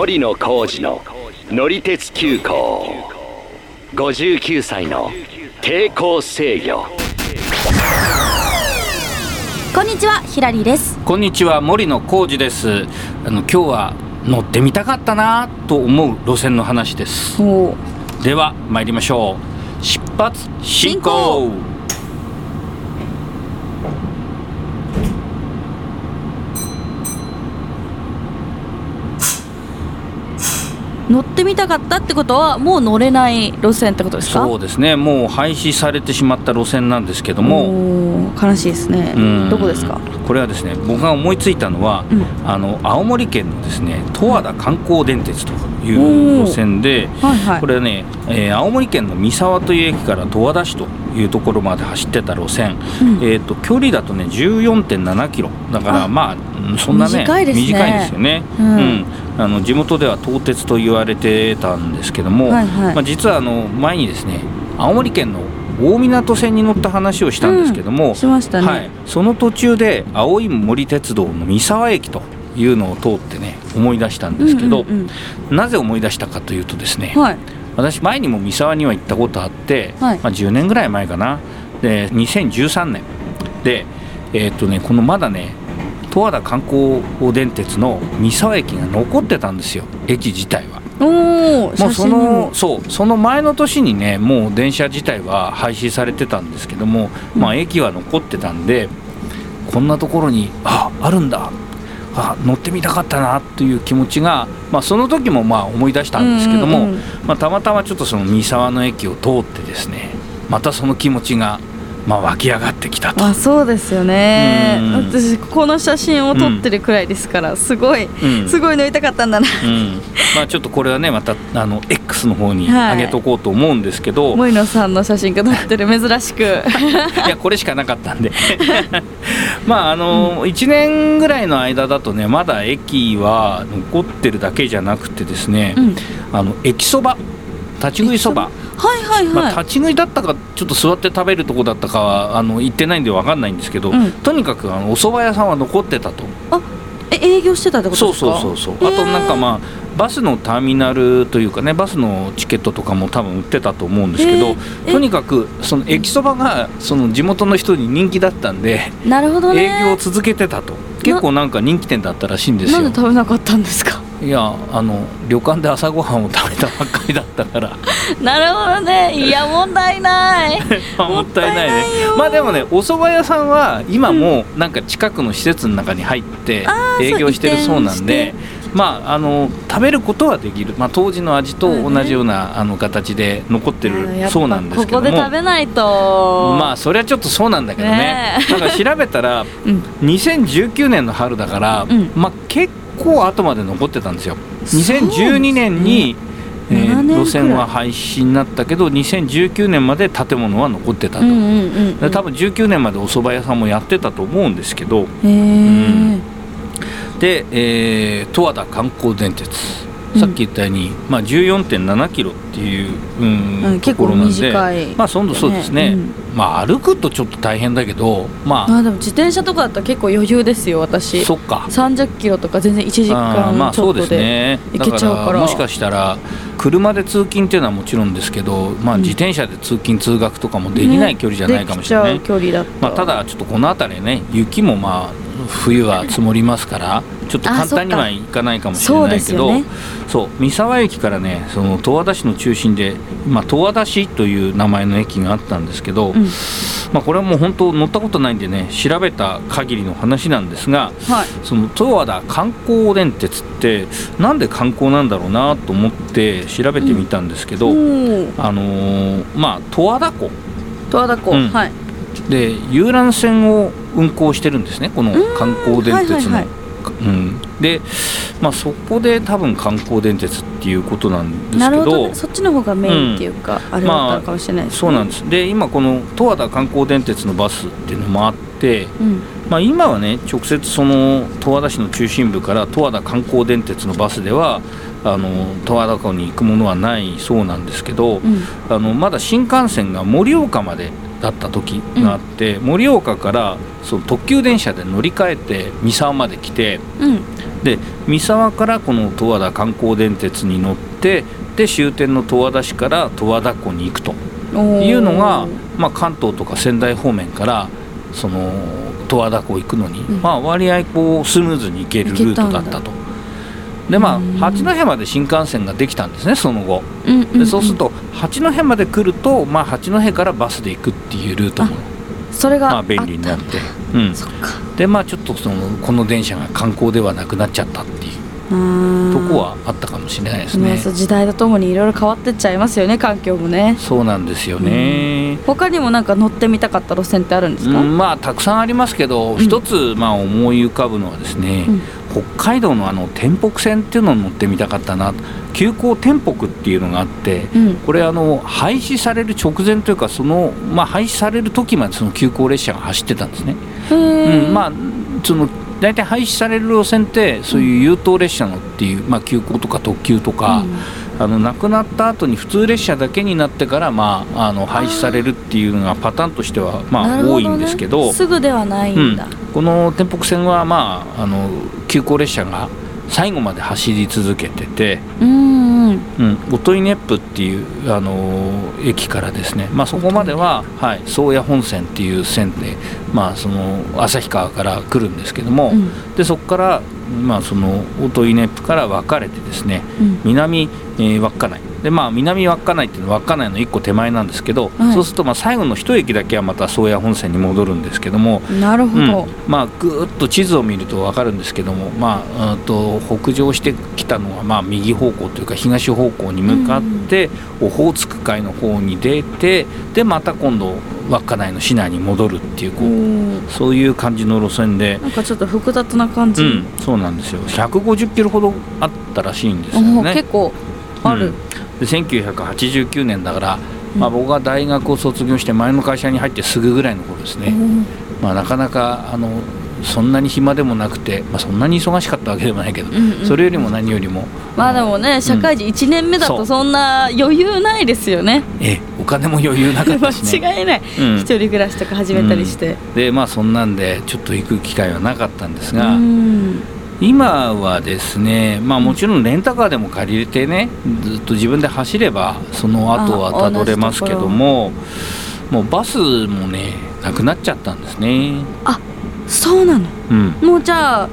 森野浩二の乗り鉄急行。59歳の抵抗制御。こんにちはヒラリーです。こんにちは森野浩二です。あの今日は乗ってみたかったなと思う路線の話です。おでは参りましょう。出発進行乗ってみたかったってことはもう乗れない路線ってことですか？そうですね。もう廃止されてしまった路線なんですけども。悲しいですね。うん。どこですか？これはですね僕が思いついたのは、うん。あの青森県のですね十和田観光電鉄という路線で、はいはい。これはね、えー青森県の三沢という駅から十和田市というところまで走ってた路線、うん。えー、と距離だとね14.7キロ。だからあまあうんそんなね短いですね。短いですよね、うん。あの地元では東鉄と言われてたんですけども、はいはい。まあ、実はあの前にですね青森県の大湊線に乗った話をしたんですけども、しましたね、はい、その途中で青い森鉄道の三沢駅というのを通ってね思い出したんですけど、うんうんなぜ思い出したかというとですね、うんはい。私前にも三沢には行ったことあって、はい。まあ、10年ぐらい前かな。で2013年。でえーっとねこのまだね十和田観光電鉄の三沢駅が残ってたんですよ。駅自体もうそのそうその前の年にねもう電車自体は廃止されてたんですけども、まあ、駅は残ってたんでこんなところにああるんだあ乗ってみたかったなという気持ちが、まあ、その時もまあ思い出したんですけども、まあ、たまたまちょっとその三沢の駅を通ってですねまたその気持ちが、まあ、湧き上がってきたと。あそうですよね。うん。私この写真を撮ってるくらいですから、すごい、うん。すごい乗りたかったんだな。うん。まあ、ちょっとこれはねまたあの X の方にはい。上げとこうと思うんですけど、森野さんの写真が撮ってる 珍しく。いやこれしかなかったんで。まああの、1年ぐらいの間だとねまだ駅は残ってるだけじゃなくてですね、うん。あの駅そば。立ち食いそば、はいはいはい、まあ、立ち食いだったかちょっと座って食べるとこだったかはあの行ってないんで分かんないんですけど、うん。とにかくあのお蕎麦屋さんは残ってたと。え営業してたってことそうですか？そうそうそうあとなんかまあバスのターミナルというかねバスのチケットとかも多分売ってたと思うんですけどとにかくその駅そばがその地元の人に人気だったんであなるほどね。営業を続けてたと。結構なんか人気店だったらしいんですよ。なんで食べなかったんですか？いやあの旅館で朝ごはんを食べたばっかりだったから。なるほどね。いや問題ない。ま あもったいないねまあでもねお蕎麦屋さんは今もなんか近くの施設の中に入って営業してるそうなんでまああの食べることはできる、まあ、当時の味と同じようなあの形で残ってるそうなんですけども。ここで食べないと。まあそれはちょっとそうなんだけどね。ね。えなんか調べたらうん。2019年の春だから、うん。まあ結構後まで残ってたんですよ。そうですね。2012年に、えー7年くらい。路線は廃止になったけど2019年まで建物は残ってたと、うんうんうんうん。で多分19年までお蕎麦屋さんもやってたと思うんですけど。へえで、えー十和田観光電鉄。うんさっき言ったように、まあ、14.7キロっていう、うんうん結構ところなんで短い。まあそんそうですね、ね。まあ歩くとちょっと大変だけどまああでも自転車とかだったら結構余裕ですよ私。そっか。30キロとか全然1時間ちょっとでね。行けちゃうから。もしかしたら車で通勤っていうのはもちろんですけど、まあ、うん。自転車で通勤通学とかもできない距離じゃないかもしれない、できちゃう距離だった。まあ、ただちょっとこの辺りね雪もまあ冬は積もりますからちょっと簡単にはいかないかもしれないけどそうね。三沢駅からねその十和田市の中心で、まあ、十和田市という名前の駅があったんですけど、うん。まあ、これはもう本当乗ったことないんでね調べた限りの話なんですがはい。その十和田観光電鉄ってなんで観光なんだろうなと思って調べてみたんですけど、おー。あのーまあ十和田湖。十和田湖、うん。はいで遊覧船を運行してるんですねこの観光電鉄の。うん、で、まあ、そこで多分観光電鉄っていうことなんですなけど。るほど。ねそっちの方がメインっていうか、あれだったのかもしれないです、ね。そうなんです。で今この十和田観光電鉄のバスっていうのもあって、うん。まあ、今はね直接その十和田市の中心部から十和田観光電鉄のバスではあの十和田湖に行くものはないそうなんですけど、うん。あのまだ新幹線が盛岡までだった時があって、盛岡からその特急電車で乗り換えて三沢まで来てうん。で三沢からこの十和田観光電鉄に乗ってで終点の十和田市から十和田湖に行くというのが、まあ、関東とか仙台方面からその十和田湖行くのに、うん。まあ、割合こうスムーズに行けるルートだったと。でまあうん八戸まで新幹線ができたんですねその後。うんうんでそうすると八戸まで来ると、まあ、八戸からバスで行くっていうルートもそれがまあ便利になって。うん、でまあちょっとそのこの電車が観光ではなくなっちゃったっていうとこはあったかもしれないですね。ねそう時代とともにいろいろ変わってっちゃいますよね環境もね。そうなんですよね。他にもなんか乗ってみたかった路線ってあるんですか、うんまあたくさんありますけど、ん。一つまあ思い浮かぶのはですね、うん北海道のあの天北線っていうのに乗ってみたかったな。急行天北っていうのがあって、うん。これあの廃止される直前というかその、まあ、廃止される時までその急行列車が走ってたんですね。うん、まあその大体廃止される路線ってそういう優等列車のっていう、まあ、急行とか特急とか、あの亡くなった後に普通列車だけになってから、まあ、あの廃止されるっていうのがパターンとしては、まあ、多いんですけど。すぐではないんだ、この天北線は、まあ、あの急行列車が最後まで走り続けてて、うん、うん。うん、音威熱府っていう、あの駅からですね、まあ、そこまでは、はい、宗谷本線っていう線で、まあ、その旭川から来るんですけども、うん。でそこから、まあ、その音威熱府から分かれてですねうん。南、えー稚内で、まあ、南稚内っていうのは稚内の1個手前なんですけど、はい。そうするとまあ最後の一駅だけはまた宗谷本線に戻るんですけども、なるほど、うん。まあぐーっと地図を見ると分かるんですけども、まあ、うんと北上してきたのはまあ右方向というか東方向に向かって、オホーツク海の方に出てでまた今度稚内の市内に戻るっていうこう、うんそういう感じの路線で。なんかちょっと複雑な感じ、うん、そうなんですよ。150キロほどあったらしいんですよね。結構ある、うんで1989年だから、まあ、うん僕が大学を卒業して前の会社に入ってすぐぐらいの頃ですね、まあ、なかなかあのそんなに暇でもなくて、まあ、そんなに忙しかったわけでもないけど、うんうんそれよりも何よりも。まあでもね社会人1年目だとそんな余裕ないですよね。ええお金も余裕なかったしね。間違いない、うん。一人暮らしとか始めたりして、でまあそんなんでちょっと行く機会はなかったんですうが、ん今はですね、まあ、もちろんレンタカーでも借りれてねずっと自分で走ればその後はたどれますけどももうバスもねなくなっちゃったんですね。そうなの？うん。もうじゃあ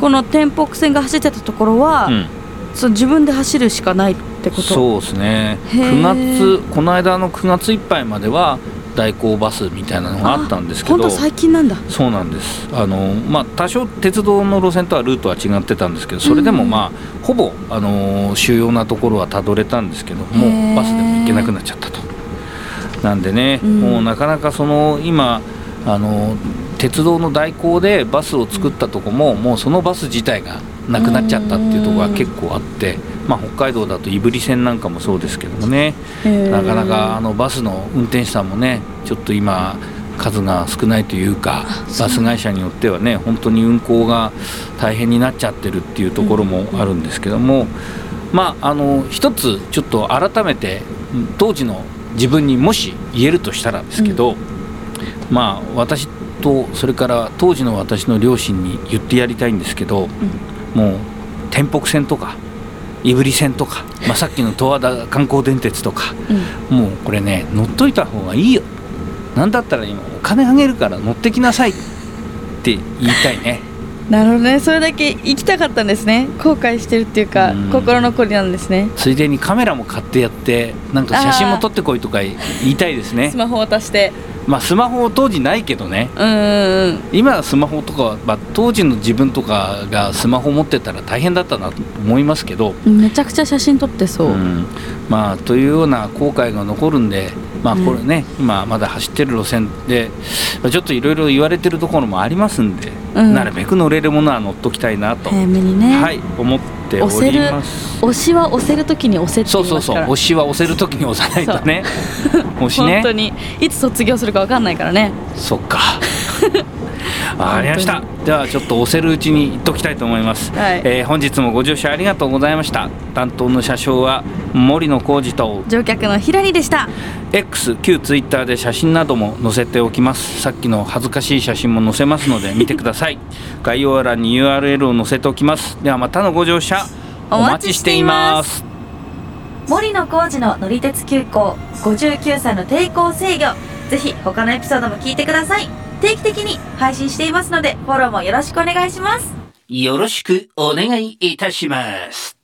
この天北線が走ってたところは、うん、そう自分で走るしかないってこと？そうですね。へー。9月この間の9月いっぱいまでは代行バスみたいなのがあったんですけど本当最近なんだ。そうなんです。あの、まあ、多少鉄道の路線とはルートは違ってたんですけどそれでもうん。まあ、ほぼあの主要なところはたどれたんですけどもうバスでも行けなくなっちゃったと。なんでね、うん。もうなかなかその今あの鉄道の代行でバスを作ったとこも、もうそのバス自体がなくなっちゃったっていうところが結構あって、まあ、北海道だと胆振線なんかもそうですけどもね。なかなかあのバスの運転手さんもねちょっと今数が少ないというかバス会社によってはね本当に運行が大変になっちゃってるっていうところもあるんですけども、まああの一つちょっと改めてうん当時の自分にもし言えるとしたらですけど、まあ私とそれから当時の私の両親に言ってやりたいんですけど、もう天北線とか胆振線とか、まあ、さっきの十和田観光電鉄とかうん。もうこれね乗っといた方がいいよ。なんだったら今お金あげるから乗ってきなさいって言いたいね。なるほどね。それだけ行きたかったんですね。後悔してるっていうかうん。心残りなんですね。ついでにカメラも買ってやってなんか写真も撮ってこいとか言いたいですね。スマホを渡してまあスマホ当時ないけどね。うんうんうん。今はスマホとかは、まあ、当時の自分とかがスマホ持ってたら大変だったなと思いますけど。めちゃくちゃ写真撮ってそう、うん。まあというような後悔が残るんでまあこれね、今まだ走ってる路線でまあちょっといろいろ言われてるところもありますんで、うん。なるべく乗れるものは乗っときたいなと、早めにね、はい思っております。押しは押せるときに押せってそうそうそう。押しは押せる時に押さないとね。押しね。本当に。いつ卒業するかわかんないからね。そっか わかりました。ではちょっと押せるうちに言っときたいと思います、はい。えー本日もご乗車ありがとうございました。担当の車掌は森野浩二と。乗客のひらりでした。X 旧ツイッターで写真なども載せておきます。さっきの恥ずかしい写真も載せますので 見てください。概要欄に URL を載せておきます。ではまたのご乗車お待ちしています。お森野浩二の乗り鉄急行59歳の抵抗制御。ぜひ他のエピソードも聞いてください定期的に配信していますのでフォローもよろしくお願いします。よろしくお願いいたします。